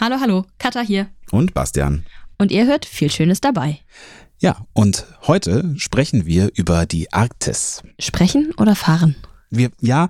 Hallo, hallo, Katha hier. Und Bastian. Und ihr hört viel Schönes dabei. Ja, und heute sprechen wir über die Arktis. Sprechen oder fahren? Wir, ja,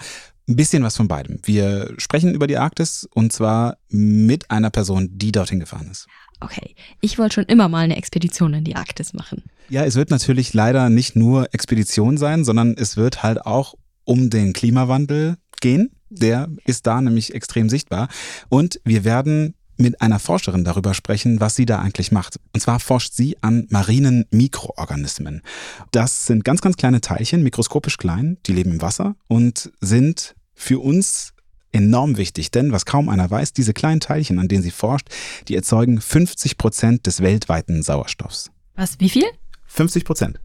ein bisschen was von beidem. Wir sprechen über die Arktis und zwar mit einer Person, die dorthin gefahren ist. Okay, ich wollte schon immer mal eine Expedition in die Arktis machen. Ja, es wird natürlich leider nicht nur Expedition sein, sondern es wird halt auch um den Klimawandel gehen. Der ist da nämlich extrem sichtbar. Und wir werden mit einer Forscherin darüber sprechen, was sie da eigentlich macht. Und zwar forscht sie an marinen Mikroorganismen. Das sind ganz, ganz kleine Teilchen, mikroskopisch klein, die leben im Wasser und sind für uns enorm wichtig, denn was kaum einer weiß, diese kleinen Teilchen, an denen sie forscht, die erzeugen 50 Prozent des weltweiten Sauerstoffs. Was, wie viel? 50 Prozent.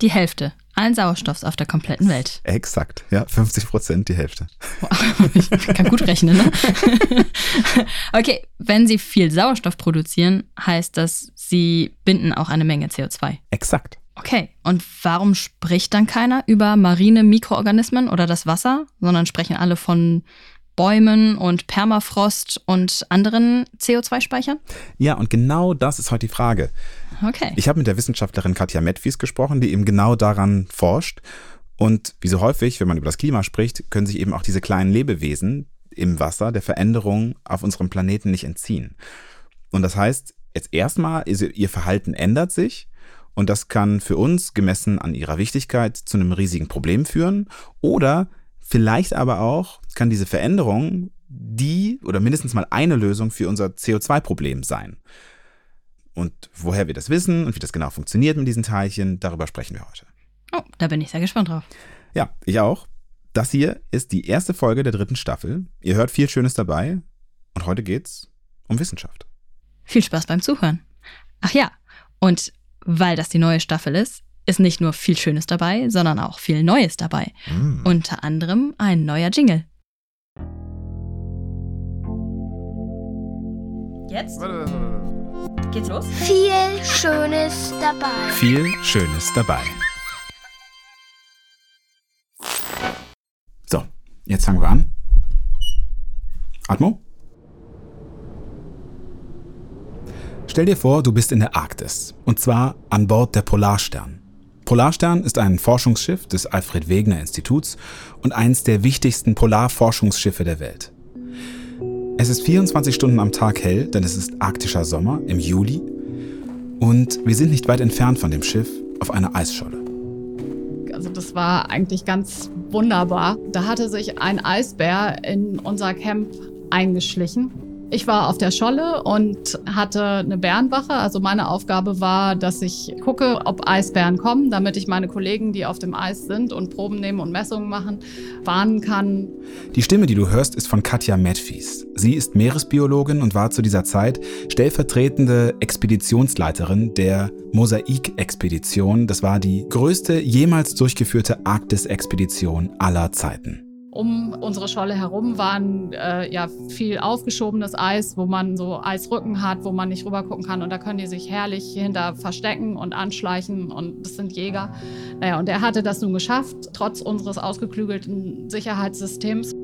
Die Hälfte allen Sauerstoffs auf der kompletten Welt. Exakt, ja, 50 Prozent, die Hälfte. Ich kann gut rechnen, ne? okay, wenn sie viel Sauerstoff produzieren, heißt das, sie binden auch eine Menge CO2. Exakt. Okay, und warum spricht dann keiner über marine Mikroorganismen oder das Wasser, sondern sprechen alle von Bäumen und Permafrost und anderen CO2-Speichern? Ja, und genau das ist heute die Frage. Okay. Ich habe mit der Wissenschaftlerin Katja Metfies gesprochen, die eben genau daran forscht. Und wie so häufig, wenn man über das Klima spricht, können sich eben auch diese kleinen Lebewesen im Wasser der Veränderung auf unserem Planeten nicht entziehen. Und das heißt, jetzt erstmal, ihr Verhalten ändert sich. Und das kann für uns, gemessen an ihrer Wichtigkeit, zu einem riesigen Problem führen. Oder vielleicht aber auch kann diese Veränderung die oder mindestens mal eine Lösung für unser CO2-Problem sein. Und woher wir das wissen und wie das genau funktioniert mit diesen Teilchen, darüber sprechen wir heute. Oh, da bin ich sehr gespannt drauf. Ja, ich auch. Das hier ist die erste Folge der dritten Staffel. Ihr hört viel Schönes dabei. Und heute geht's um Wissenschaft. Viel Spaß beim Zuhören. Ach ja, und weil das die neue Staffel ist, ist nicht nur viel Schönes dabei, sondern auch viel Neues dabei. Mm. Unter anderem ein neuer Jingle. Jetzt? Geht's los? Viel Schönes dabei. Viel Schönes dabei. So, jetzt fangen wir an. Atmo. Stell dir vor, du bist in der Arktis. Und zwar an Bord der Polarstern. Polarstern ist ein Forschungsschiff des Alfred Wegener Instituts und eines der wichtigsten Polarforschungsschiffe der Welt. Es ist 24 Stunden am Tag hell, denn es ist arktischer Sommer im Juli. Und wir sind nicht weit entfernt von dem Schiff auf einer Eisscholle. Also das war eigentlich ganz wunderbar. Da hatte sich ein Eisbär in unser Camp eingeschlichen ich war auf der Scholle und hatte eine Bärenwache. Also meine Aufgabe war, dass ich gucke, ob Eisbären kommen, damit ich meine Kollegen, die auf dem Eis sind und Proben nehmen und Messungen machen, warnen kann. Die Stimme, die du hörst, ist von Katja Medfies. Sie ist Meeresbiologin und war zu dieser Zeit stellvertretende Expeditionsleiterin der Mosaik-Expedition. Das war die größte jemals durchgeführte Arktis-Expedition aller Zeiten. Um unsere Scholle herum waren äh, ja viel aufgeschobenes Eis, wo man so Eisrücken hat, wo man nicht rüber gucken kann. Und da können die sich herrlich hinter verstecken und anschleichen. Und das sind Jäger. Naja, und er hatte das nun geschafft, trotz unseres ausgeklügelten Sicherheitssystems.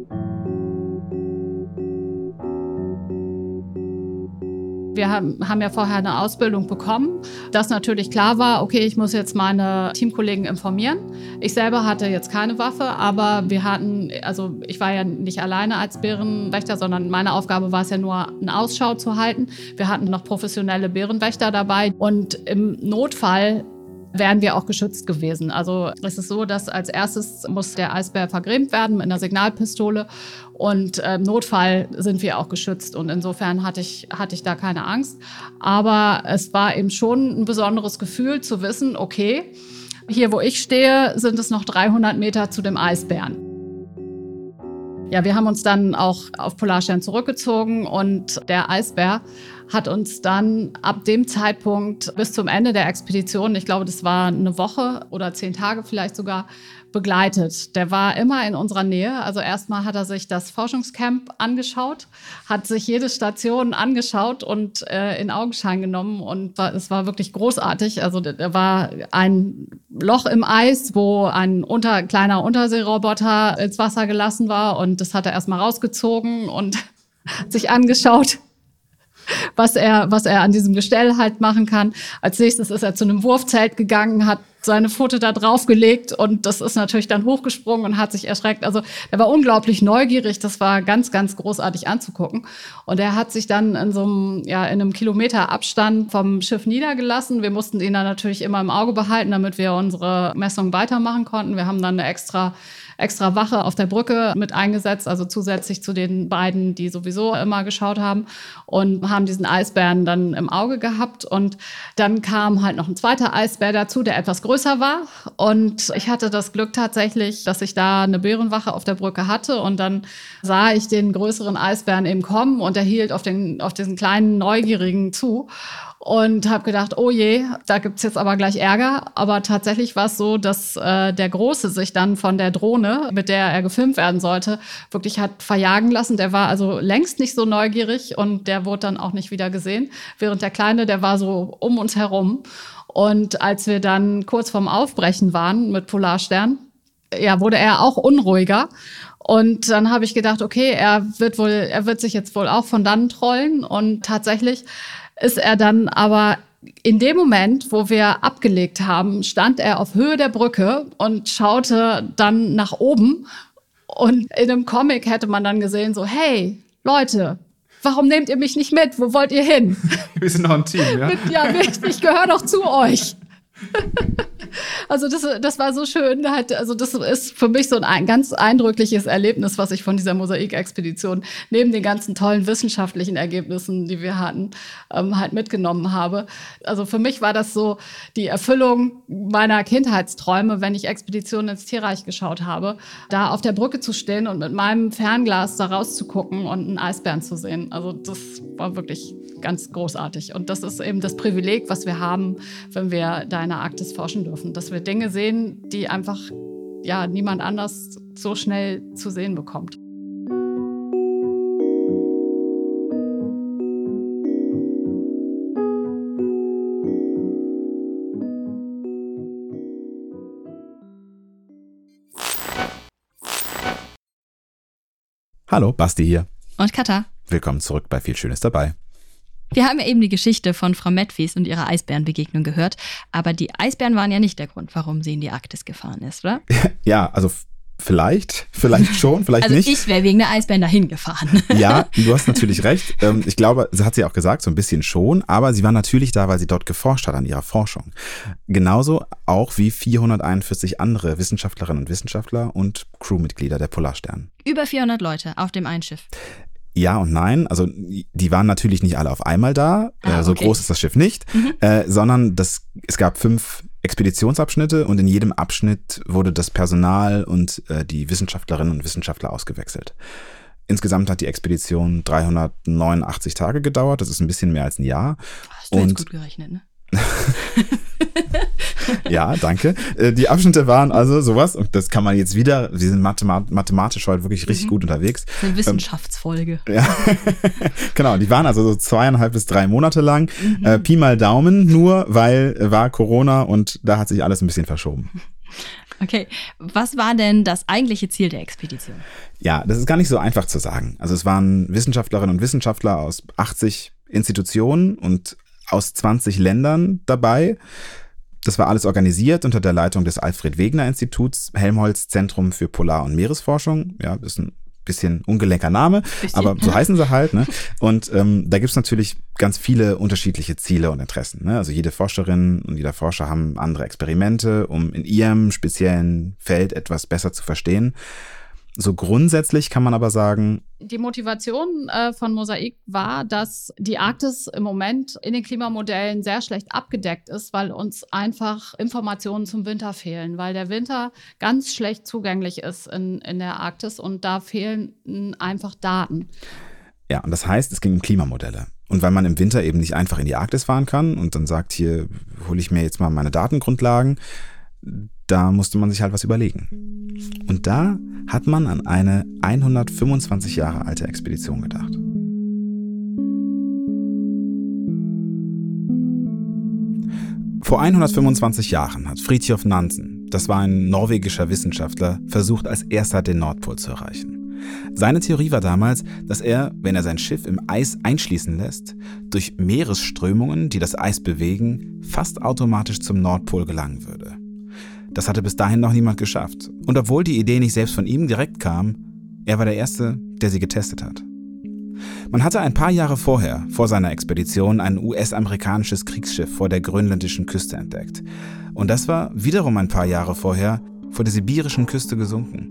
Wir haben, ja vorher eine Ausbildung bekommen, dass natürlich klar war, okay, ich muss jetzt meine Teamkollegen informieren. Ich selber hatte jetzt keine Waffe, aber wir hatten, also ich war ja nicht alleine als Bärenwächter, sondern meine Aufgabe war es ja nur, eine Ausschau zu halten. Wir hatten noch professionelle Bärenwächter dabei und im Notfall wären wir auch geschützt gewesen. Also es ist so, dass als erstes muss der Eisbär vergrämt werden mit einer Signalpistole und äh, im Notfall sind wir auch geschützt. Und insofern hatte ich, hatte ich da keine Angst. Aber es war eben schon ein besonderes Gefühl zu wissen, okay, hier wo ich stehe, sind es noch 300 Meter zu dem Eisbären. Ja, wir haben uns dann auch auf Polarstern zurückgezogen und der Eisbär hat uns dann ab dem Zeitpunkt bis zum Ende der Expedition, ich glaube, das war eine Woche oder zehn Tage vielleicht sogar, begleitet. Der war immer in unserer Nähe. Also erstmal hat er sich das Forschungscamp angeschaut, hat sich jede Station angeschaut und äh, in Augenschein genommen. Und es war wirklich großartig. Also da war ein Loch im Eis, wo ein unter, kleiner Unterseeroboter ins Wasser gelassen war. Und das hat er erstmal rausgezogen und sich angeschaut was er, was er an diesem Gestell halt machen kann. Als nächstes ist er zu einem Wurfzelt gegangen, hat seine Pfote da draufgelegt und das ist natürlich dann hochgesprungen und hat sich erschreckt. Also er war unglaublich neugierig. Das war ganz, ganz großartig anzugucken. Und er hat sich dann in so einem, ja, in einem Kilometer Abstand vom Schiff niedergelassen. Wir mussten ihn dann natürlich immer im Auge behalten, damit wir unsere Messung weitermachen konnten. Wir haben dann eine extra extra Wache auf der Brücke mit eingesetzt, also zusätzlich zu den beiden, die sowieso immer geschaut haben und haben diesen Eisbären dann im Auge gehabt. Und dann kam halt noch ein zweiter Eisbär dazu, der etwas größer war. Und ich hatte das Glück tatsächlich, dass ich da eine Bärenwache auf der Brücke hatte und dann sah ich den größeren Eisbären eben kommen und er hielt auf, den, auf diesen kleinen Neugierigen zu und habe gedacht, oh je, da gibt's jetzt aber gleich Ärger. Aber tatsächlich war es so, dass äh, der Große sich dann von der Drohne, mit der er gefilmt werden sollte, wirklich hat verjagen lassen. Der war also längst nicht so neugierig und der wurde dann auch nicht wieder gesehen. Während der Kleine, der war so um uns herum. Und als wir dann kurz vorm Aufbrechen waren mit Polarstern, ja, wurde er auch unruhiger. Und dann habe ich gedacht, okay, er wird wohl, er wird sich jetzt wohl auch von dann trollen. Und tatsächlich ist er dann aber in dem Moment, wo wir abgelegt haben, stand er auf Höhe der Brücke und schaute dann nach oben. Und in einem Comic hätte man dann gesehen, so, hey, Leute, warum nehmt ihr mich nicht mit? Wo wollt ihr hin? Wir sind noch ein Team, ja? ja, ich, ich gehöre doch zu euch. also das, das war so schön. Also das ist für mich so ein ganz eindrückliches Erlebnis, was ich von dieser Mosaikexpedition neben den ganzen tollen wissenschaftlichen Ergebnissen, die wir hatten, ähm, halt mitgenommen habe. Also für mich war das so die Erfüllung meiner Kindheitsträume, wenn ich Expeditionen ins Tierreich geschaut habe, da auf der Brücke zu stehen und mit meinem Fernglas da rauszugucken und einen Eisbären zu sehen. Also das war wirklich ganz großartig. Und das ist eben das Privileg, was wir haben, wenn wir da in der Arktis forschen dürfen, dass wir Dinge sehen, die einfach ja niemand anders so schnell zu sehen bekommt. Hallo, Basti hier. Und Katha. Willkommen zurück bei Viel Schönes dabei. Wir haben ja eben die Geschichte von Frau Medfies und ihrer Eisbärenbegegnung gehört, aber die Eisbären waren ja nicht der Grund, warum sie in die Arktis gefahren ist, oder? Ja, also vielleicht, vielleicht schon, vielleicht also nicht. ich wäre wegen der Eisbären dahin gefahren. Ja, du hast natürlich recht. Ähm, ich glaube, sie hat sie auch gesagt, so ein bisschen schon, aber sie war natürlich da, weil sie dort geforscht hat an ihrer Forschung. Genauso auch wie 441 andere Wissenschaftlerinnen und Wissenschaftler und Crewmitglieder der Polarstern. Über 400 Leute auf dem einen Schiff. Ja und nein. Also die waren natürlich nicht alle auf einmal da. Ah, äh, so okay. groß ist das Schiff nicht, Mhm. äh, sondern das, es gab fünf Expeditionsabschnitte und in jedem Abschnitt wurde das Personal und äh, die Wissenschaftlerinnen und Wissenschaftler ausgewechselt. Insgesamt hat die Expedition 389 Tage gedauert. Das ist ein bisschen mehr als ein Jahr. Hast du jetzt Und- gut gerechnet, ne? Ja, danke. Äh, Die Abschnitte waren also sowas, und das kann man jetzt wieder, wir sind mathemat mathematisch heute wirklich richtig Mhm. gut unterwegs. Eine Wissenschaftsfolge. Ja, genau. Die waren also so zweieinhalb bis drei Monate lang. Mhm. Äh, Pi mal Daumen nur, weil war Corona und da hat sich alles ein bisschen verschoben. Okay, was war denn das eigentliche Ziel der Expedition? Ja, das ist gar nicht so einfach zu sagen. Also es waren Wissenschaftlerinnen und Wissenschaftler aus 80 Institutionen und aus 20 Ländern dabei. Das war alles organisiert unter der Leitung des Alfred Wegener Instituts, Helmholtz Zentrum für Polar- und Meeresforschung. Ja, ist ein bisschen ungelenker Name, Bisschen. aber so heißen sie halt. Ne? Und ähm, da gibt's natürlich ganz viele unterschiedliche Ziele und Interessen. Ne? Also jede Forscherin und jeder Forscher haben andere Experimente, um in ihrem speziellen Feld etwas besser zu verstehen. So grundsätzlich kann man aber sagen, Die Motivation äh, von Mosaik war, dass die Arktis im Moment in den Klimamodellen sehr schlecht abgedeckt ist, weil uns einfach Informationen zum Winter fehlen, weil der Winter ganz schlecht zugänglich ist in, in der Arktis und da fehlen einfach Daten. ja, und das heißt, es ging um Klimamodelle. Und weil man im Winter eben nicht einfach in die Arktis fahren kann und dann sagt, hier hole ich mir jetzt mal meine Datengrundlagen, da musste man sich halt was überlegen. Und da hat man an eine 125 Jahre alte Expedition gedacht. Vor 125 Jahren hat Fridtjof Nansen, das war ein norwegischer Wissenschaftler, versucht als erster den Nordpol zu erreichen. Seine Theorie war damals, dass er, wenn er sein Schiff im Eis einschließen lässt, durch Meeresströmungen, die das Eis bewegen, fast automatisch zum Nordpol gelangen würde. Das hatte bis dahin noch niemand geschafft. Und obwohl die Idee nicht selbst von ihm direkt kam, er war der Erste, der sie getestet hat. Man hatte ein paar Jahre vorher, vor seiner Expedition, ein US-amerikanisches Kriegsschiff vor der grönländischen Küste entdeckt. Und das war wiederum ein paar Jahre vorher vor der sibirischen Küste gesunken.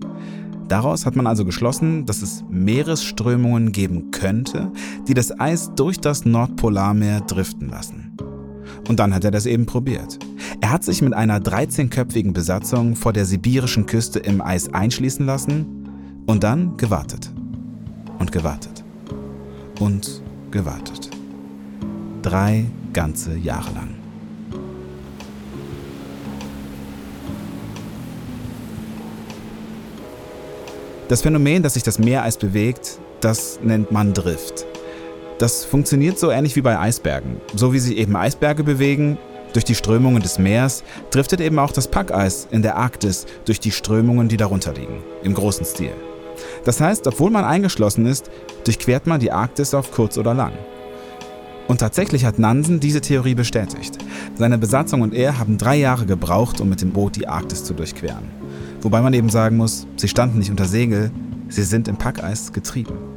Daraus hat man also geschlossen, dass es Meeresströmungen geben könnte, die das Eis durch das Nordpolarmeer driften lassen. Und dann hat er das eben probiert. Hat sich mit einer 13-köpfigen Besatzung vor der sibirischen Küste im Eis einschließen lassen und dann gewartet. Und gewartet. Und gewartet. Drei ganze Jahre lang. Das Phänomen, dass sich das Meereis bewegt, das nennt man Drift. Das funktioniert so ähnlich wie bei Eisbergen. So wie sich eben Eisberge bewegen, durch die Strömungen des Meers, driftet eben auch das Packeis in der Arktis durch die Strömungen, die darunter liegen, im großen Stil. Das heißt, obwohl man eingeschlossen ist, durchquert man die Arktis auf kurz oder lang. Und tatsächlich hat Nansen diese Theorie bestätigt. Seine Besatzung und er haben drei Jahre gebraucht, um mit dem Boot die Arktis zu durchqueren. Wobei man eben sagen muss, sie standen nicht unter Segel, sie sind im Packeis getrieben.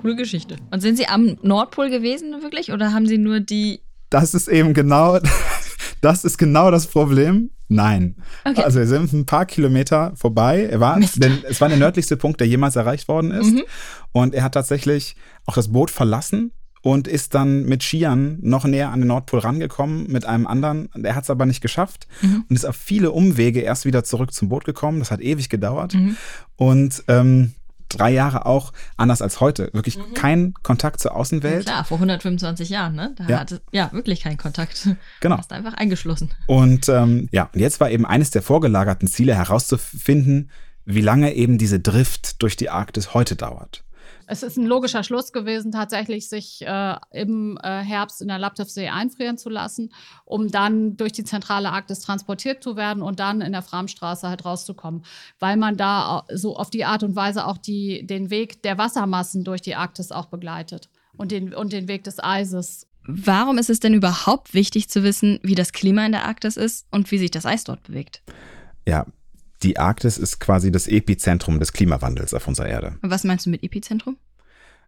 Coole Geschichte. Und sind Sie am Nordpol gewesen wirklich oder haben Sie nur die... Das ist eben genau, das ist genau das Problem. Nein. Okay. Also wir sind ein paar Kilometer vorbei. Er war, denn es war der nördlichste Punkt, der jemals erreicht worden ist. Mhm. Und er hat tatsächlich auch das Boot verlassen und ist dann mit Skiern noch näher an den Nordpol rangekommen mit einem anderen. Er hat es aber nicht geschafft Mhm. und ist auf viele Umwege erst wieder zurück zum Boot gekommen. Das hat ewig gedauert. Mhm. Und ähm, drei Jahre auch anders als heute. Wirklich kein Kontakt zur Außenwelt. Klar, vor 125 Jahren, ne? Da Ja. hatte ja wirklich keinen Kontakt. Genau. Hast einfach eingeschlossen. Und ähm, ja, und jetzt war eben eines der vorgelagerten Ziele herauszufinden, wie lange eben diese Drift durch die Arktis heute dauert. Es ist ein logischer Schluss gewesen, tatsächlich sich äh, im äh, Herbst in der Laptevsee einfrieren zu lassen, um dann durch die zentrale Arktis transportiert zu werden und dann in der Framstraße halt rauszukommen, weil man da so auf die Art und Weise auch die, den Weg der Wassermassen durch die Arktis auch begleitet und den, und den Weg des Eises. Warum ist es denn überhaupt wichtig zu wissen, wie das Klima in der Arktis ist und wie sich das Eis dort bewegt? Ja, die Arktis ist quasi das Epizentrum des Klimawandels auf unserer Erde. Was meinst du mit Epizentrum?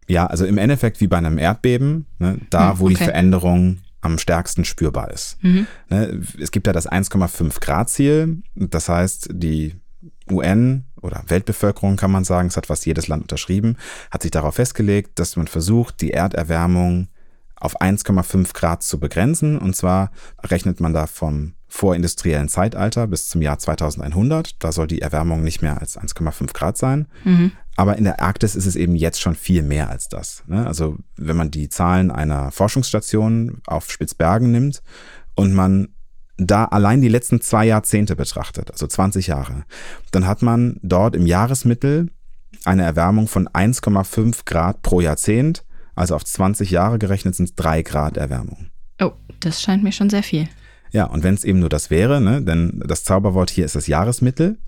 Ja, also im Endeffekt wie bei einem Erdbeben, ne, da Hm, wo die okay. Veränderung am stärksten spürbar ist. Mhm. Ne, es gibt ja das 1,5 Grad Ziel. Das heißt, die UN oder Weltbevölkerung kann man sagen, es hat fast jedes Land unterschrieben, hat sich darauf festgelegt, dass man versucht, die Erderwärmung auf 1,5 Grad zu begrenzen. Und zwar rechnet man da vom vorindustriellen Zeitalter bis zum Jahr 2100. Da soll die Erwärmung nicht mehr als 1,5 Grad sein. Mhm. Aber in der Arktis ist es eben jetzt schon viel mehr als das. ne? Also wenn man die Zahlen einer Forschungsstation auf Spitzbergen nimmt und man da allein die letzten zwei Jahrzehnte betrachtet, also 20 Jahre, dann hat man dort im Jahresmittel eine Erwärmung von 1,5 Grad pro Jahrzehnt. Also auf 20 Jahre gerechnet sind es 3 Grad Erwärmung. Oh, das scheint mir schon sehr viel. Ja, und wenn es eben nur das wäre, ne, denn das Zauberwort hier ist das Jahresmittel.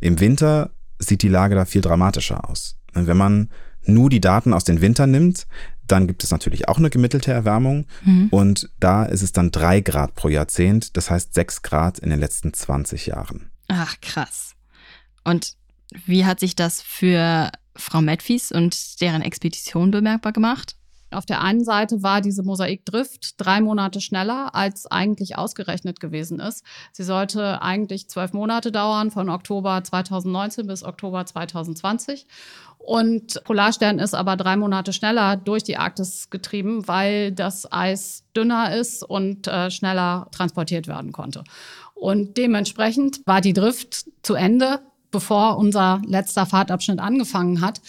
Im Winter sieht die Lage da viel dramatischer aus. Und wenn man nur die Daten aus den Wintern nimmt, dann gibt es natürlich auch eine gemittelte Erwärmung. Mhm. Und da ist es dann drei Grad pro Jahrzehnt, das heißt sechs Grad in den letzten 20 Jahren. Ach, krass. Und wie hat sich das für Frau Medfies und deren Expedition bemerkbar gemacht? Auf der einen Seite war diese Mosaikdrift drei Monate schneller, als eigentlich ausgerechnet gewesen ist. Sie sollte eigentlich zwölf Monate dauern, von Oktober 2019 bis Oktober 2020. Und Polarstern ist aber drei Monate schneller durch die Arktis getrieben, weil das Eis dünner ist und äh, schneller transportiert werden konnte. Und dementsprechend war die Drift zu Ende, bevor unser letzter Fahrtabschnitt angefangen hat.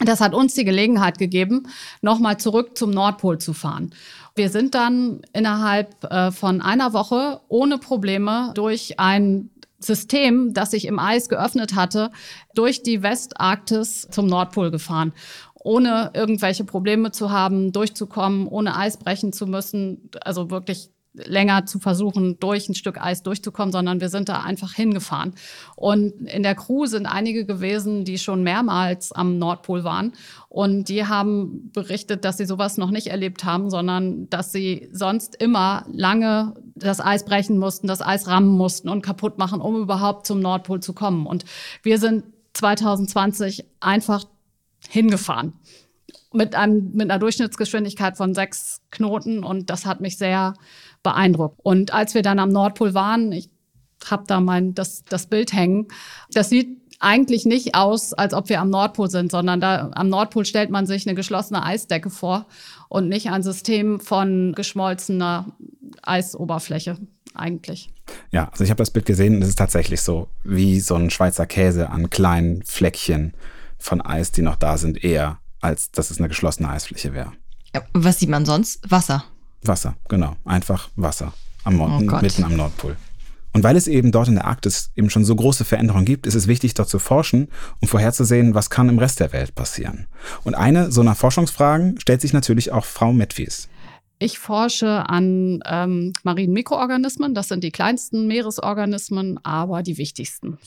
Das hat uns die Gelegenheit gegeben, nochmal zurück zum Nordpol zu fahren. Wir sind dann innerhalb äh, von einer Woche ohne Probleme durch ein System, das sich im Eis geöffnet hatte, durch die Westarktis zum Nordpol gefahren. Ohne irgendwelche Probleme zu haben, durchzukommen, ohne Eis brechen zu müssen. Also wirklich länger zu versuchen, durch ein Stück Eis durchzukommen, sondern wir sind da einfach hingefahren. Und in der Crew sind einige gewesen, die schon mehrmals am Nordpol waren. Und die haben berichtet, dass sie sowas noch nicht erlebt haben, sondern dass sie sonst immer lange das Eis brechen mussten, das Eis rammen mussten und kaputt machen, um überhaupt zum Nordpol zu kommen. Und wir sind 2020 einfach hingefahren mit, einem, mit einer Durchschnittsgeschwindigkeit von sechs Knoten und das hat mich sehr beeindruckt. Und als wir dann am Nordpol waren, ich habe da mein das, das Bild hängen, das sieht eigentlich nicht aus, als ob wir am Nordpol sind, sondern da am Nordpol stellt man sich eine geschlossene Eisdecke vor und nicht ein System von geschmolzener Eisoberfläche eigentlich. Ja, also ich habe das Bild gesehen und es ist tatsächlich so wie so ein Schweizer Käse an kleinen Fleckchen von Eis, die noch da sind, eher als dass es eine geschlossene Eisfläche wäre. Ja, was sieht man sonst? Wasser. Wasser, genau. Einfach Wasser. Am Nord Oh mitten am Nordpol. Und weil es eben dort in der Arktis eben schon so große Veränderungen gibt, ist es wichtig, dort zu forschen, um vorherzusehen, was kann im Rest der Welt passieren. Und eine so einer Forschungsfragen stellt sich natürlich auch Frau Metwies. Ich forsche an ähm, marinen Mikroorganismen. Das sind die kleinsten Meeresorganismen, aber die wichtigsten.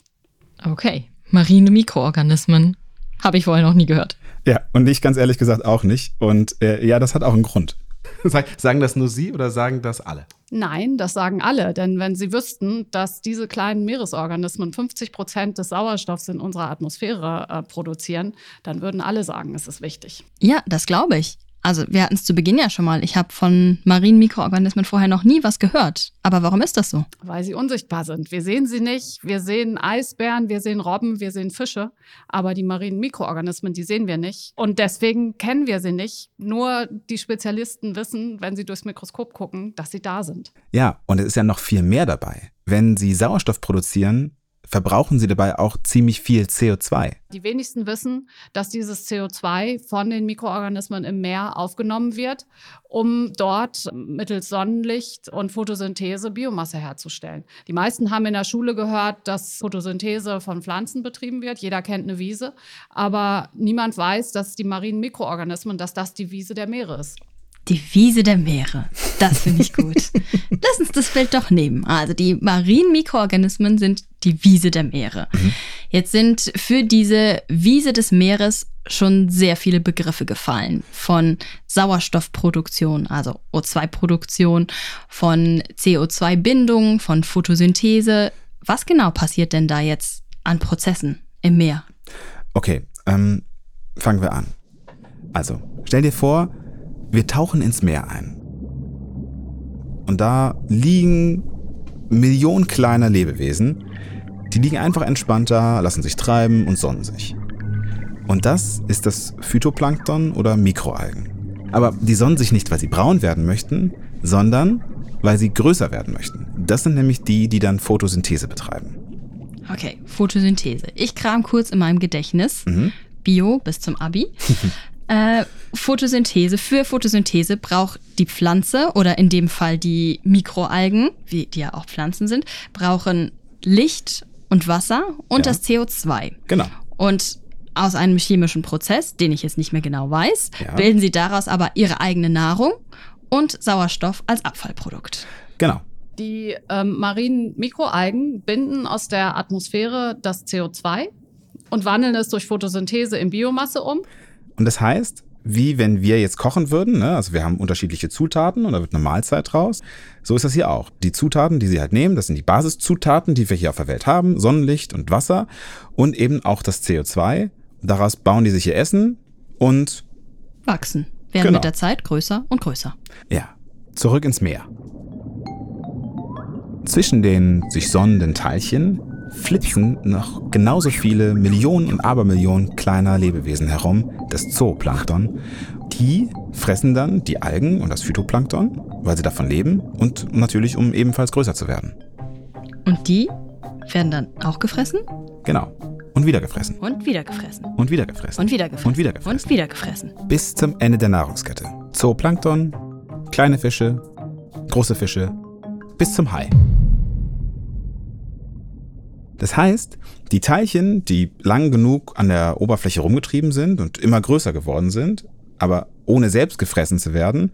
Okay. Marine Mikroorganismen. Habe ich vorher noch nie gehört. Ja, und ich ganz ehrlich gesagt auch nicht. Und äh, ja, das hat auch einen Grund. Sag- Sagen das nur Sie oder sagen das alle? Nein, das sagen alle. Denn wenn sie wüssten, dass diese kleinen Meeresorganismen 50 Prozent des Sauerstoffs in unserer Atmosphäre äh, produzieren, dann würden alle sagen, es ist wichtig. Ja, das glaube ich. Also wir hatten es zu Beginn ja schon mal. Ich habe von marinen Mikroorganismen vorher noch nie was gehört. Aber warum ist das so? Weil sie unsichtbar sind. Wir sehen sie nicht. Wir sehen Eisbären, wir sehen Robben, wir sehen Fische. Aber die marinen Mikroorganismen, die sehen wir nicht. Und deswegen kennen wir sie nicht. Nur die Spezialisten wissen, wenn sie durchs Mikroskop gucken, dass sie da sind. Ja, und es ist ja noch viel mehr dabei. Wenn sie Sauerstoff produzieren, verbrauchen sie dabei auch ziemlich viel CO2. Die wenigsten wissen, dass dieses CO2 von den Mikroorganismen im Meer aufgenommen wird, um dort mittels Sonnenlicht und Photosynthese Biomasse herzustellen. Die meisten haben in der Schule gehört, dass Photosynthese von Pflanzen betrieben wird. Jeder kennt eine Wiese, aber niemand weiß, dass die marinen Mikroorganismen, dass das die Wiese der Meere ist. Die Wiese der Meere. Das finde ich gut. Lass uns das Bild doch nehmen. Also die marinen Mikroorganismen sind die Wiese der Meere. Jetzt sind für diese Wiese des Meeres schon sehr viele Begriffe gefallen. Von Sauerstoffproduktion, also O2-Produktion, von CO2-Bindung, von Photosynthese. Was genau passiert denn da jetzt an Prozessen im Meer? Okay, ähm, fangen wir an. Also, stell dir vor, wir tauchen ins Meer ein. Und da liegen Millionen kleiner Lebewesen, die liegen einfach entspannt da, lassen sich treiben und sonnen sich. Und das ist das Phytoplankton oder Mikroalgen. Aber die sonnen sich nicht, weil sie braun werden möchten, sondern weil sie größer werden möchten. Das sind nämlich die, die dann Photosynthese betreiben. Okay, Photosynthese. Ich kram kurz in meinem Gedächtnis. Mhm. Bio bis zum Abi. äh, Photosynthese. Für Photosynthese braucht die Pflanze oder in dem Fall die Mikroalgen, wie, die ja auch Pflanzen sind, brauchen Licht und Wasser und Ja. das CO2. Genau. Und aus einem chemischen Prozess, den ich jetzt nicht mehr genau weiß, Ja. bilden sie daraus aber ihre eigene Nahrung und Sauerstoff als Abfallprodukt. Genau. Die ähm, marinen Mikroalgen binden aus der Atmosphäre das CO2 und wandeln es durch Photosynthese in Biomasse um. Und das heißt, wie wenn wir jetzt kochen würden, ne? also wir haben unterschiedliche Zutaten und da wird eine Mahlzeit draus. So ist das hier auch. Die Zutaten, die sie halt nehmen, das sind die Basiszutaten, die wir hier auf der Welt haben, Sonnenlicht und Wasser und eben auch das CO2. Daraus bauen die sich ihr Essen und Wachsen. Werden Genau. mit der Zeit größer und größer. ja, zurück ins Meer. Zwischen den sich sonnenden Teilchen flitzen noch genauso viele Millionen und Abermillionen kleiner Lebewesen herum, das Zooplankton. Die fressen dann die Algen und das Phytoplankton, weil sie davon leben und natürlich, um ebenfalls größer zu werden. Und die werden dann auch gefressen Genau. Und wieder gefressen. und wieder gefressen. Und wieder gefressen. Und wieder gefressen. Und wieder gefressen. Und wieder gefressen. Bis zum Ende der Nahrungskette. Zooplankton, kleine Fische, große Fische, bis zum Hai. Das heißt, die Teilchen, die lang genug an der Oberfläche rumgetrieben sind und immer größer geworden sind, aber ohne selbst gefressen zu werden,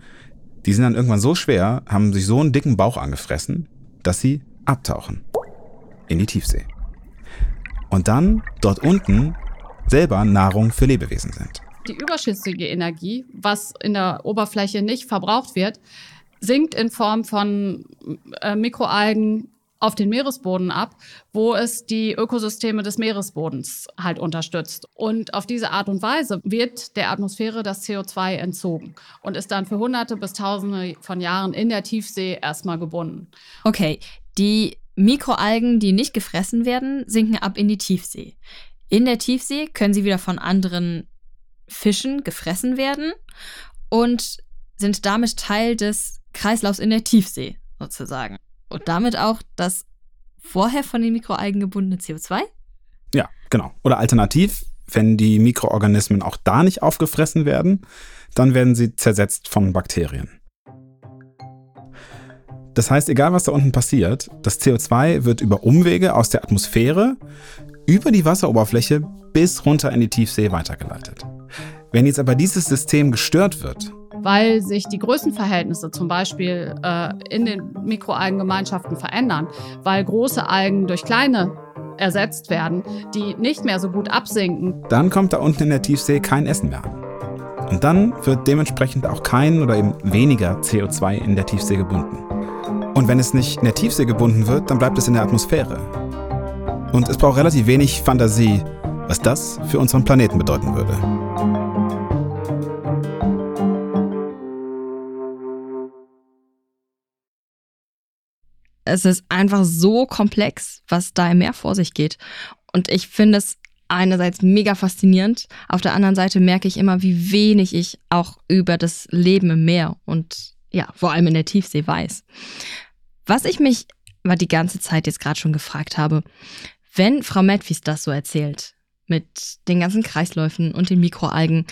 Die sind dann irgendwann so schwer, haben sich so einen dicken Bauch angefressen, dass sie abtauchen. In die Tiefsee. Und dann dort unten selber Nahrung für Lebewesen sind. Die überschüssige Energie, was in der Oberfläche nicht verbraucht wird, sinkt in Form von äh, Mikroalgen auf den Meeresboden ab, wo es die Ökosysteme des Meeresbodens halt unterstützt. Und auf diese Art und Weise wird der Atmosphäre das CO2 entzogen und ist dann für Hunderte bis Tausende von Jahren in der Tiefsee erstmal gebunden. Okay, die Mikroalgen, die nicht gefressen werden, sinken ab in die Tiefsee. In der Tiefsee können sie wieder von anderen Fischen gefressen werden und sind damit Teil des Kreislaufs in der Tiefsee sozusagen. Und damit auch das vorher von den Mikroalgen gebundene CO2? Ja, genau. Oder alternativ, wenn die Mikroorganismen auch da nicht aufgefressen werden, dann werden sie zersetzt von Bakterien. Das heißt, egal was da unten passiert, das CO2 wird über Umwege aus der Atmosphäre über die Wasseroberfläche bis runter in die Tiefsee weitergeleitet. Wenn jetzt aber dieses System gestört wird, weil sich die Größenverhältnisse zum Beispiel äh, in den Mikroalgengemeinschaften verändern, weil große Algen durch kleine ersetzt werden, die nicht mehr so gut absinken. Dann kommt da unten in der Tiefsee kein Essen mehr an. Und dann wird dementsprechend auch kein oder eben weniger CO2 in der Tiefsee gebunden. Und wenn es nicht in der Tiefsee gebunden wird, dann bleibt es in der Atmosphäre. Und es braucht relativ wenig Fantasie, was das für unseren Planeten bedeuten würde. Es ist einfach so komplex, was da im Meer vor sich geht. Und ich finde es einerseits mega faszinierend, auf der anderen Seite merke ich immer, wie wenig ich auch über das Leben im Meer und ja, vor allem in der Tiefsee weiß. Was ich mich aber die ganze Zeit jetzt gerade schon gefragt habe, wenn Frau Medwies das so erzählt, mit den ganzen Kreisläufen und den Mikroalgen,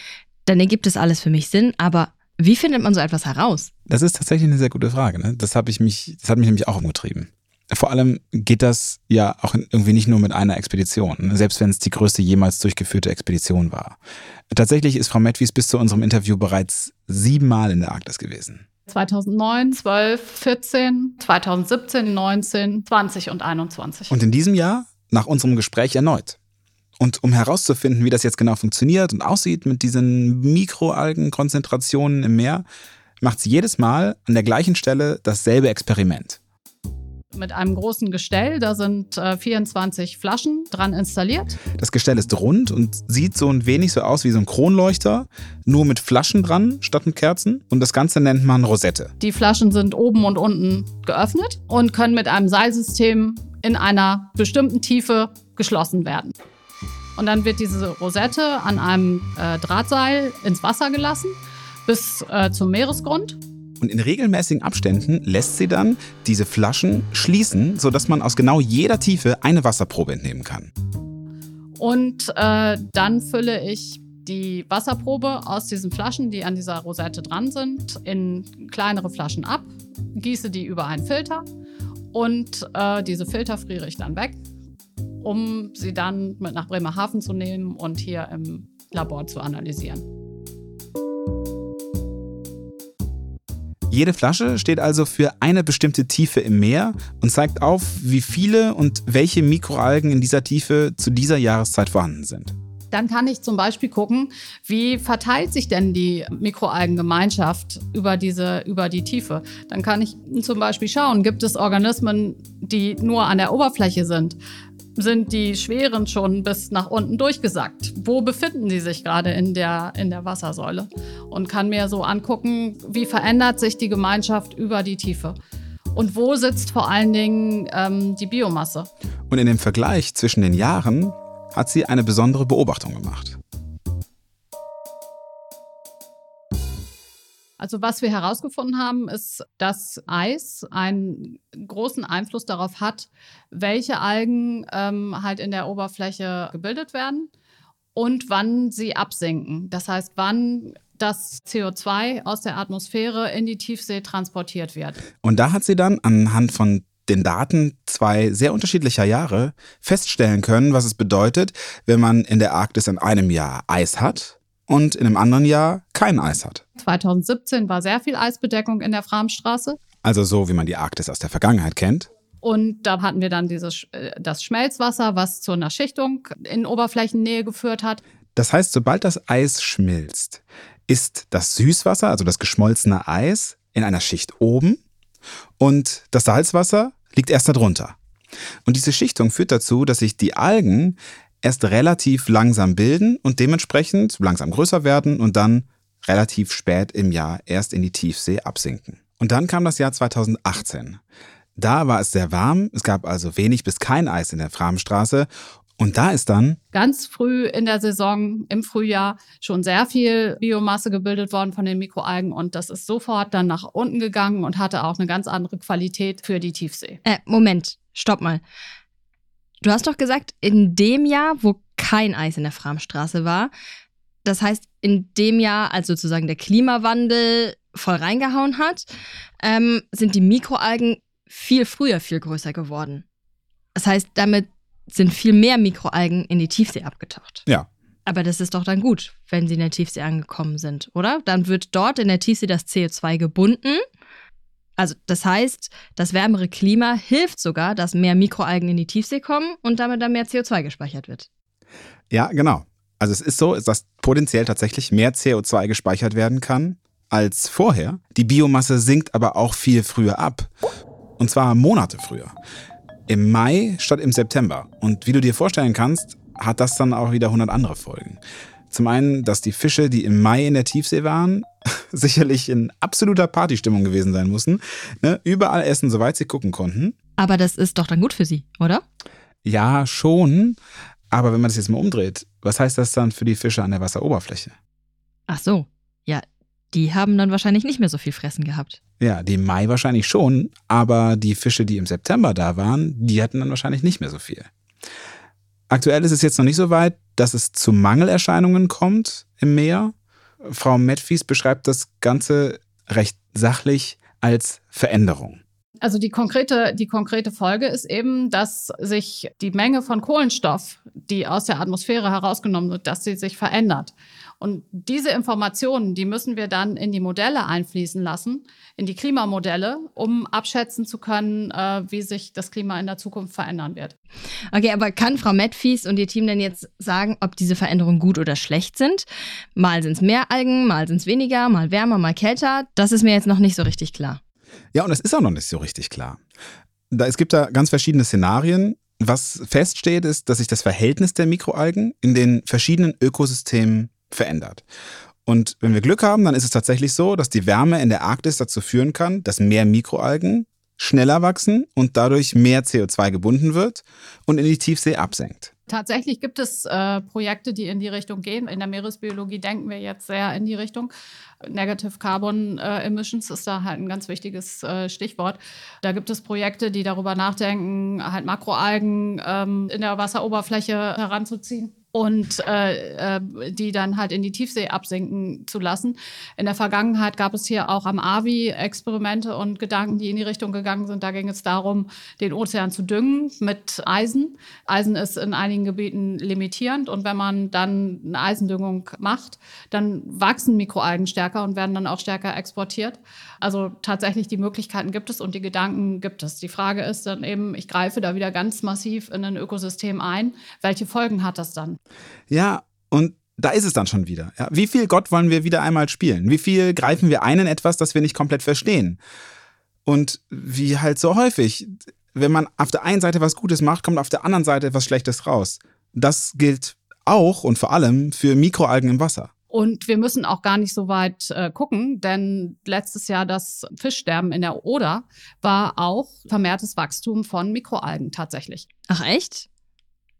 dann ergibt es alles für mich Sinn, aber wie findet man so etwas heraus? Das ist tatsächlich eine sehr gute Frage. Ne? Das, ich mich, das hat mich nämlich auch umgetrieben. Vor allem geht das ja auch irgendwie nicht nur mit einer Expedition, ne? selbst wenn es die größte jemals durchgeführte Expedition war. Tatsächlich ist Frau Medwies bis zu unserem Interview bereits siebenmal in der Arktis gewesen. 2009, 12, 14, 2017, 19, 20 und 21. Und in diesem Jahr, nach unserem Gespräch erneut. Und um herauszufinden, wie das jetzt genau funktioniert und aussieht mit diesen Mikroalgenkonzentrationen im Meer, macht sie jedes Mal an der gleichen Stelle dasselbe Experiment. Mit einem großen Gestell, da sind äh, 24 Flaschen dran installiert. Das Gestell ist rund und sieht so ein wenig so aus wie so ein Kronleuchter, nur mit Flaschen dran statt mit Kerzen. Und das Ganze nennt man Rosette. Die Flaschen sind oben und unten geöffnet und können mit einem Seilsystem in einer bestimmten Tiefe geschlossen werden. Und dann wird diese Rosette an einem äh, Drahtseil ins Wasser gelassen bis äh, zum Meeresgrund. Und in regelmäßigen Abständen lässt sie dann diese Flaschen schließen, sodass man aus genau jeder Tiefe eine Wasserprobe entnehmen kann. Und äh, dann fülle ich die Wasserprobe aus diesen Flaschen, die an dieser Rosette dran sind, in kleinere Flaschen ab, gieße die über einen Filter und äh, diese Filter friere ich dann weg um sie dann mit nach Bremerhaven zu nehmen und hier im Labor zu analysieren. Jede Flasche steht also für eine bestimmte Tiefe im Meer und zeigt auf, wie viele und welche Mikroalgen in dieser Tiefe zu dieser Jahreszeit vorhanden sind. Dann kann ich zum Beispiel gucken, wie verteilt sich denn die Mikroalgengemeinschaft über, diese, über die Tiefe. Dann kann ich zum Beispiel schauen, gibt es Organismen, die nur an der Oberfläche sind? Sind die Schweren schon bis nach unten durchgesackt? Wo befinden die sich gerade in der, in der Wassersäule? Und kann mir so angucken, wie verändert sich die Gemeinschaft über die Tiefe? Und wo sitzt vor allen Dingen ähm, die Biomasse? Und in dem Vergleich zwischen den Jahren hat sie eine besondere Beobachtung gemacht. Also was wir herausgefunden haben, ist, dass Eis einen großen Einfluss darauf hat, welche Algen ähm, halt in der Oberfläche gebildet werden und wann sie absinken. Das heißt, wann das CO2 aus der Atmosphäre in die Tiefsee transportiert wird. Und da hat sie dann anhand von den Daten zwei sehr unterschiedlicher Jahre feststellen können, was es bedeutet, wenn man in der Arktis in einem Jahr Eis hat und in einem anderen Jahr kein Eis hat. 2017 war sehr viel Eisbedeckung in der Framstraße. Also so, wie man die Arktis aus der Vergangenheit kennt. Und da hatten wir dann dieses, äh, das Schmelzwasser, was zu einer Schichtung in Oberflächennähe geführt hat. Das heißt, sobald das Eis schmilzt, ist das Süßwasser, also das geschmolzene Eis, in einer Schicht oben und das Salzwasser liegt erst darunter. Und diese Schichtung führt dazu, dass sich die Algen erst relativ langsam bilden und dementsprechend langsam größer werden und dann relativ spät im Jahr erst in die Tiefsee absinken. Und dann kam das Jahr 2018. Da war es sehr warm, es gab also wenig bis kein Eis in der Framstraße und da ist dann ganz früh in der Saison, im Frühjahr, schon sehr viel Biomasse gebildet worden von den Mikroalgen und das ist sofort dann nach unten gegangen und hatte auch eine ganz andere Qualität für die Tiefsee. Äh, Moment, stopp mal. Du hast doch gesagt, in dem Jahr, wo kein Eis in der Framstraße war, das heißt, in dem Jahr, als sozusagen der Klimawandel voll reingehauen hat, ähm, sind die Mikroalgen viel früher viel größer geworden. Das heißt, damit sind viel mehr Mikroalgen in die Tiefsee abgetaucht. Ja. Aber das ist doch dann gut, wenn sie in der Tiefsee angekommen sind, oder? Dann wird dort in der Tiefsee das CO2 gebunden. Also das heißt, das wärmere Klima hilft sogar, dass mehr Mikroalgen in die Tiefsee kommen und damit dann mehr CO2 gespeichert wird. Ja, genau. Also es ist so, dass potenziell tatsächlich mehr CO2 gespeichert werden kann als vorher. Die Biomasse sinkt aber auch viel früher ab. Und zwar Monate früher im Mai statt im September. Und wie du dir vorstellen kannst, hat das dann auch wieder 100 andere Folgen. Zum einen, dass die Fische, die im Mai in der Tiefsee waren, sicherlich in absoluter Partystimmung gewesen sein mussten. Ne? Überall essen, soweit sie gucken konnten. Aber das ist doch dann gut für sie, oder? Ja, schon. Aber wenn man das jetzt mal umdreht, was heißt das dann für die Fische an der Wasseroberfläche? Ach so. Ja, die haben dann wahrscheinlich nicht mehr so viel Fressen gehabt. Ja, die im Mai wahrscheinlich schon, aber die Fische, die im September da waren, die hatten dann wahrscheinlich nicht mehr so viel. Aktuell ist es jetzt noch nicht so weit, dass es zu Mangelerscheinungen kommt im Meer. Frau Medfies beschreibt das Ganze recht sachlich als Veränderung. Also die konkrete, die konkrete Folge ist eben, dass sich die Menge von Kohlenstoff, die aus der Atmosphäre herausgenommen wird, dass sie sich verändert. Und diese Informationen, die müssen wir dann in die Modelle einfließen lassen, in die Klimamodelle, um abschätzen zu können, äh, wie sich das Klima in der Zukunft verändern wird. Okay, aber kann Frau Medfies und ihr Team denn jetzt sagen, ob diese Veränderungen gut oder schlecht sind? Mal sind es mehr Algen, mal sind es weniger, mal wärmer, mal kälter. Das ist mir jetzt noch nicht so richtig klar. Ja, und es ist auch noch nicht so richtig klar. Da, es gibt da ganz verschiedene Szenarien. Was feststeht, ist, dass sich das Verhältnis der Mikroalgen in den verschiedenen Ökosystemen verändert. Und wenn wir Glück haben, dann ist es tatsächlich so, dass die Wärme in der Arktis dazu führen kann, dass mehr Mikroalgen schneller wachsen und dadurch mehr CO2 gebunden wird und in die Tiefsee absenkt. Tatsächlich gibt es äh, Projekte, die in die Richtung gehen. In der Meeresbiologie denken wir jetzt sehr in die Richtung. Negative Carbon äh, Emissions ist da halt ein ganz wichtiges äh, Stichwort. Da gibt es Projekte, die darüber nachdenken, halt Makroalgen ähm, in der Wasseroberfläche heranzuziehen und äh, äh, die dann halt in die Tiefsee absinken zu lassen. In der Vergangenheit gab es hier auch am AVI Experimente und Gedanken, die in die Richtung gegangen sind. Da ging es darum, den Ozean zu düngen mit Eisen. Eisen ist in einigen Gebieten limitierend und wenn man dann eine Eisendüngung macht, dann wachsen Mikroalgen stärker und werden dann auch stärker exportiert. Also tatsächlich die Möglichkeiten gibt es und die Gedanken gibt es. Die Frage ist dann eben, ich greife da wieder ganz massiv in ein Ökosystem ein. Welche Folgen hat das dann? Ja, und da ist es dann schon wieder. Ja, wie viel Gott wollen wir wieder einmal spielen? Wie viel greifen wir ein in etwas, das wir nicht komplett verstehen? Und wie halt so häufig, wenn man auf der einen Seite was Gutes macht, kommt auf der anderen Seite etwas Schlechtes raus. Das gilt auch und vor allem für Mikroalgen im Wasser. Und wir müssen auch gar nicht so weit äh, gucken, denn letztes Jahr das Fischsterben in der Oder war auch vermehrtes Wachstum von Mikroalgen tatsächlich. Ach echt?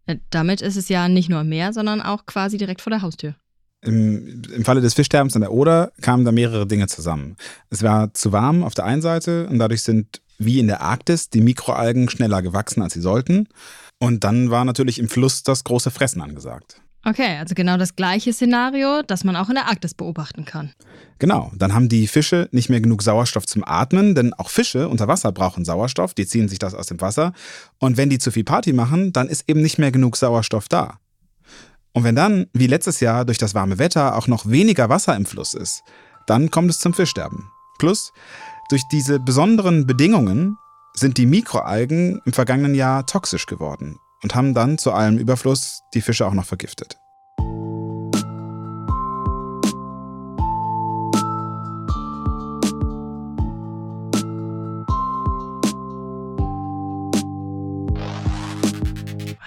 Äh, damit ist es ja nicht nur mehr, sondern auch quasi direkt vor der Haustür. Im, Im Falle des Fischsterbens an der Oder kamen da mehrere Dinge zusammen. Es war zu warm auf der einen Seite und dadurch sind, wie in der Arktis, die Mikroalgen schneller gewachsen, als sie sollten. Und dann war natürlich im Fluss das große Fressen angesagt. Okay, also genau das gleiche Szenario, das man auch in der Arktis beobachten kann. Genau, dann haben die Fische nicht mehr genug Sauerstoff zum Atmen, denn auch Fische unter Wasser brauchen Sauerstoff, die ziehen sich das aus dem Wasser. Und wenn die zu viel Party machen, dann ist eben nicht mehr genug Sauerstoff da. Und wenn dann, wie letztes Jahr, durch das warme Wetter auch noch weniger Wasser im Fluss ist, dann kommt es zum Fischsterben. Plus, durch diese besonderen Bedingungen sind die Mikroalgen im vergangenen Jahr toxisch geworden und haben dann zu allem Überfluss die Fische auch noch vergiftet.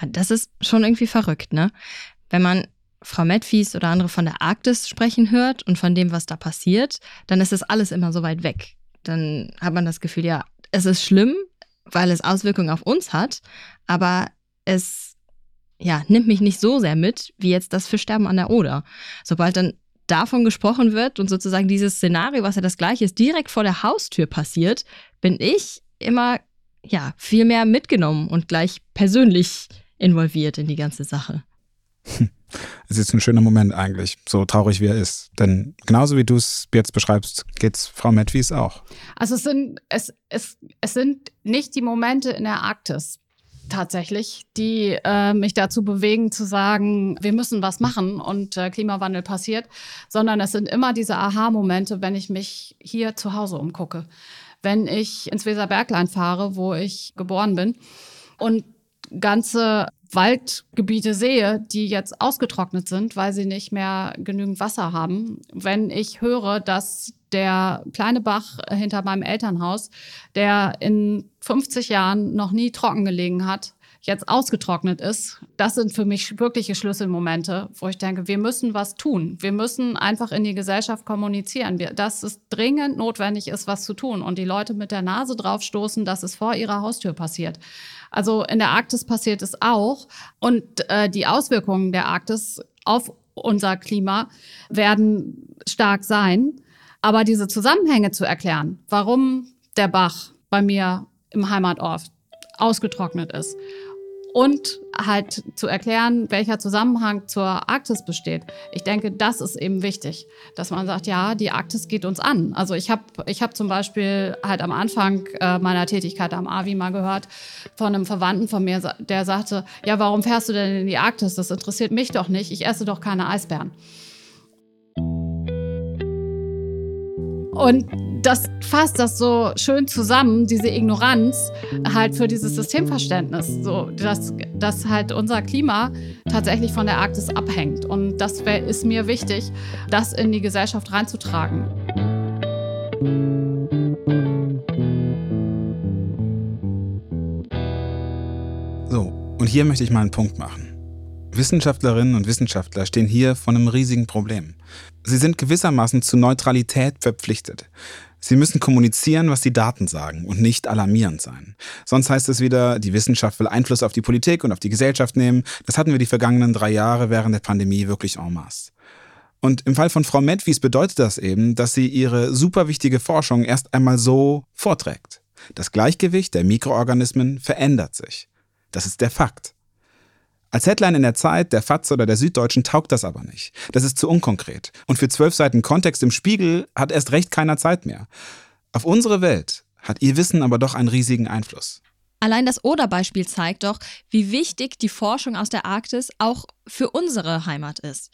Das ist schon irgendwie verrückt, ne? Wenn man Frau Medfies oder andere von der Arktis sprechen hört und von dem, was da passiert, dann ist das alles immer so weit weg. Dann hat man das Gefühl, ja, es ist schlimm, weil es Auswirkungen auf uns hat, aber es ja, nimmt mich nicht so sehr mit, wie jetzt das Fischsterben an der Oder. Sobald dann davon gesprochen wird und sozusagen dieses Szenario, was ja das gleiche ist, direkt vor der Haustür passiert, bin ich immer ja, viel mehr mitgenommen und gleich persönlich involviert in die ganze Sache. Es ist ein schöner Moment eigentlich, so traurig wie er ist. Denn genauso wie du es jetzt beschreibst, geht es Frau Medwies auch. Also es sind, es, es, es sind nicht die Momente in der Arktis tatsächlich, die äh, mich dazu bewegen zu sagen, wir müssen was machen und äh, Klimawandel passiert, sondern es sind immer diese Aha-Momente, wenn ich mich hier zu Hause umgucke. Wenn ich ins Weserberglein fahre, wo ich geboren bin und ganze Waldgebiete sehe, die jetzt ausgetrocknet sind, weil sie nicht mehr genügend Wasser haben. Wenn ich höre, dass der kleine Bach hinter meinem Elternhaus, der in 50 Jahren noch nie trocken gelegen hat, jetzt ausgetrocknet ist, das sind für mich wirkliche Schlüsselmomente, wo ich denke, wir müssen was tun. Wir müssen einfach in die Gesellschaft kommunizieren, dass es dringend notwendig ist, was zu tun und die Leute mit der Nase drauf stoßen, dass es vor ihrer Haustür passiert. Also in der Arktis passiert es auch und äh, die Auswirkungen der Arktis auf unser Klima werden stark sein. Aber diese Zusammenhänge zu erklären, warum der Bach bei mir im Heimatort ausgetrocknet ist und halt zu erklären, welcher Zusammenhang zur Arktis besteht. Ich denke, das ist eben wichtig, dass man sagt, ja, die Arktis geht uns an. Also ich habe ich hab zum Beispiel halt am Anfang äh, meiner Tätigkeit am AVI mal gehört von einem Verwandten von mir, der sagte, ja, warum fährst du denn in die Arktis? Das interessiert mich doch nicht. Ich esse doch keine Eisbären. Und das fasst das so schön zusammen, diese Ignoranz halt für dieses Systemverständnis, so dass, dass halt unser Klima tatsächlich von der Arktis abhängt. Und das wär, ist mir wichtig, das in die Gesellschaft reinzutragen. So, und hier möchte ich mal einen Punkt machen. Wissenschaftlerinnen und Wissenschaftler stehen hier vor einem riesigen Problem. Sie sind gewissermaßen zu Neutralität verpflichtet. Sie müssen kommunizieren, was die Daten sagen und nicht alarmierend sein. Sonst heißt es wieder, die Wissenschaft will Einfluss auf die Politik und auf die Gesellschaft nehmen. Das hatten wir die vergangenen drei Jahre während der Pandemie wirklich en masse. Und im Fall von Frau Medwies bedeutet das eben, dass sie ihre super wichtige Forschung erst einmal so vorträgt. Das Gleichgewicht der Mikroorganismen verändert sich. Das ist der Fakt. Als Headline in der Zeit, der FAZ oder der Süddeutschen taugt das aber nicht. Das ist zu unkonkret. Und für zwölf Seiten Kontext im Spiegel hat erst recht keiner Zeit mehr. Auf unsere Welt hat ihr Wissen aber doch einen riesigen Einfluss. Allein das Oder-Beispiel zeigt doch, wie wichtig die Forschung aus der Arktis auch für unsere Heimat ist.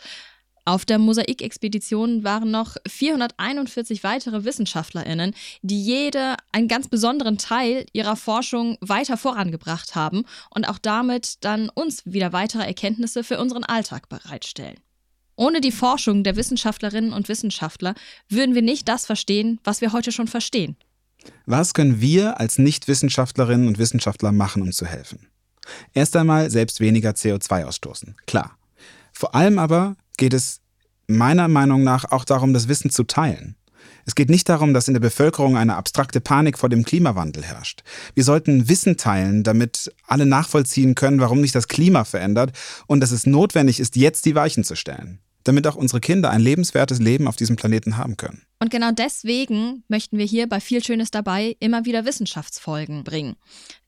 Auf der Mosaikexpedition waren noch 441 weitere WissenschaftlerInnen, die jede einen ganz besonderen Teil ihrer Forschung weiter vorangebracht haben und auch damit dann uns wieder weitere Erkenntnisse für unseren Alltag bereitstellen. Ohne die Forschung der Wissenschaftlerinnen und Wissenschaftler würden wir nicht das verstehen, was wir heute schon verstehen. Was können wir als Nichtwissenschaftlerinnen und Wissenschaftler machen, um zu helfen? Erst einmal selbst weniger CO2 ausstoßen, klar. Vor allem aber geht es meiner Meinung nach auch darum, das Wissen zu teilen. Es geht nicht darum, dass in der Bevölkerung eine abstrakte Panik vor dem Klimawandel herrscht. Wir sollten Wissen teilen, damit alle nachvollziehen können, warum sich das Klima verändert und dass es notwendig ist, jetzt die Weichen zu stellen, damit auch unsere Kinder ein lebenswertes Leben auf diesem Planeten haben können. Und genau deswegen möchten wir hier bei Viel Schönes dabei immer wieder Wissenschaftsfolgen bringen.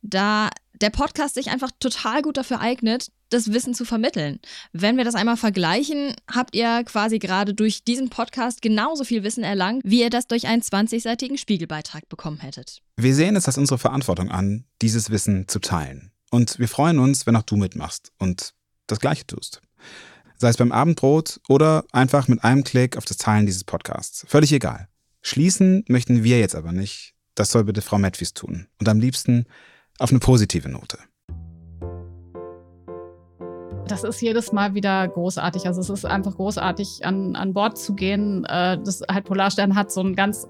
Da der Podcast sich einfach total gut dafür eignet, das Wissen zu vermitteln. Wenn wir das einmal vergleichen, habt ihr quasi gerade durch diesen Podcast genauso viel Wissen erlangt, wie ihr das durch einen 20-seitigen Spiegelbeitrag bekommen hättet. Wir sehen es als unsere Verantwortung an, dieses Wissen zu teilen. Und wir freuen uns, wenn auch du mitmachst und das Gleiche tust. sei es beim Abendbrot oder einfach mit einem Klick auf das Teilen dieses Podcasts. Völlig egal. Schließen möchten wir jetzt aber nicht. Das soll bitte Frau Metwis tun. Und am liebsten auf eine positive Note. Das ist jedes Mal wieder großartig. Also es ist einfach großartig, an, an Bord zu gehen. Äh, das halt Polarstern hat so einen ganz,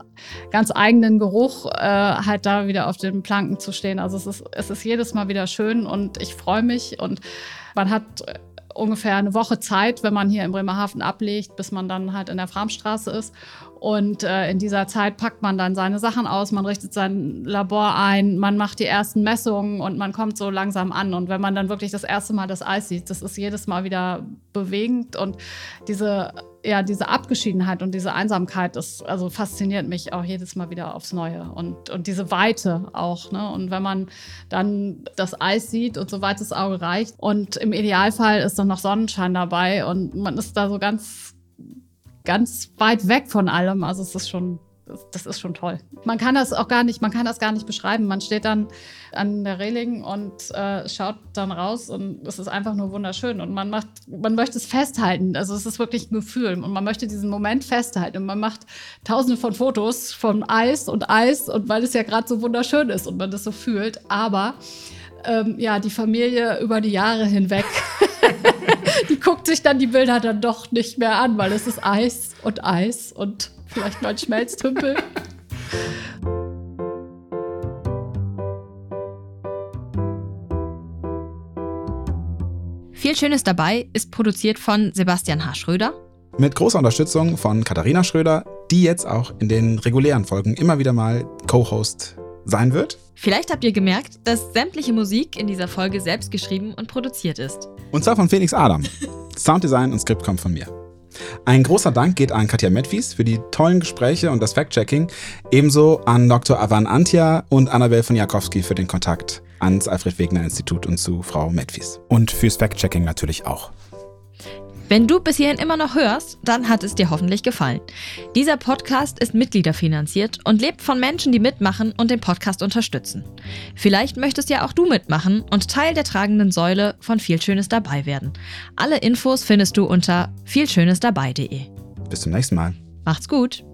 ganz eigenen Geruch, äh, halt da wieder auf den Planken zu stehen. Also es ist, es ist jedes Mal wieder schön und ich freue mich und man hat ungefähr eine Woche Zeit, wenn man hier in Bremerhaven ablegt, bis man dann halt in der Framstraße ist. Und äh, in dieser Zeit packt man dann seine Sachen aus, man richtet sein Labor ein, man macht die ersten Messungen und man kommt so langsam an. Und wenn man dann wirklich das erste Mal das Eis sieht, das ist jedes Mal wieder bewegend. Und diese, ja, diese Abgeschiedenheit und diese Einsamkeit, das also fasziniert mich auch jedes Mal wieder aufs Neue. Und, und diese Weite auch. Ne? Und wenn man dann das Eis sieht und so weit das Auge reicht und im Idealfall ist dann noch Sonnenschein dabei und man ist da so ganz ganz weit weg von allem. Also es ist schon, das ist schon toll. Man kann das auch gar nicht, man kann das gar nicht beschreiben. Man steht dann an der Reling und äh, schaut dann raus und es ist einfach nur wunderschön und man macht, man möchte es festhalten. Also es ist wirklich ein Gefühl und man möchte diesen Moment festhalten und man macht tausende von Fotos von Eis und Eis und weil es ja gerade so wunderschön ist und man das so fühlt. Aber ähm, ja, die Familie über die Jahre hinweg die guckt sich dann die Bilder dann doch nicht mehr an, weil es ist Eis und Eis und vielleicht mal ein Schmelztümpel. Viel Schönes dabei ist produziert von Sebastian H. Schröder. Mit großer Unterstützung von Katharina Schröder, die jetzt auch in den regulären Folgen immer wieder mal Co-Host sein wird. Vielleicht habt ihr gemerkt, dass sämtliche Musik in dieser Folge selbst geschrieben und produziert ist. Und zwar von Felix Adam. Sounddesign und Skript kommt von mir. Ein großer Dank geht an Katja Medwies für die tollen Gespräche und das Fact-Checking. Ebenso an Dr. Avan Antia und Annabel von Jakowski für den Kontakt ans Alfred Wegener Institut und zu Frau Medwies. Und fürs Fact-Checking natürlich auch. Wenn du bis hierhin immer noch hörst, dann hat es dir hoffentlich gefallen. Dieser Podcast ist mitgliederfinanziert und lebt von Menschen, die mitmachen und den Podcast unterstützen. Vielleicht möchtest ja auch du mitmachen und Teil der tragenden Säule von Viel Schönes dabei werden. Alle Infos findest du unter vielschönesdabei.de. Bis zum nächsten Mal. Macht's gut.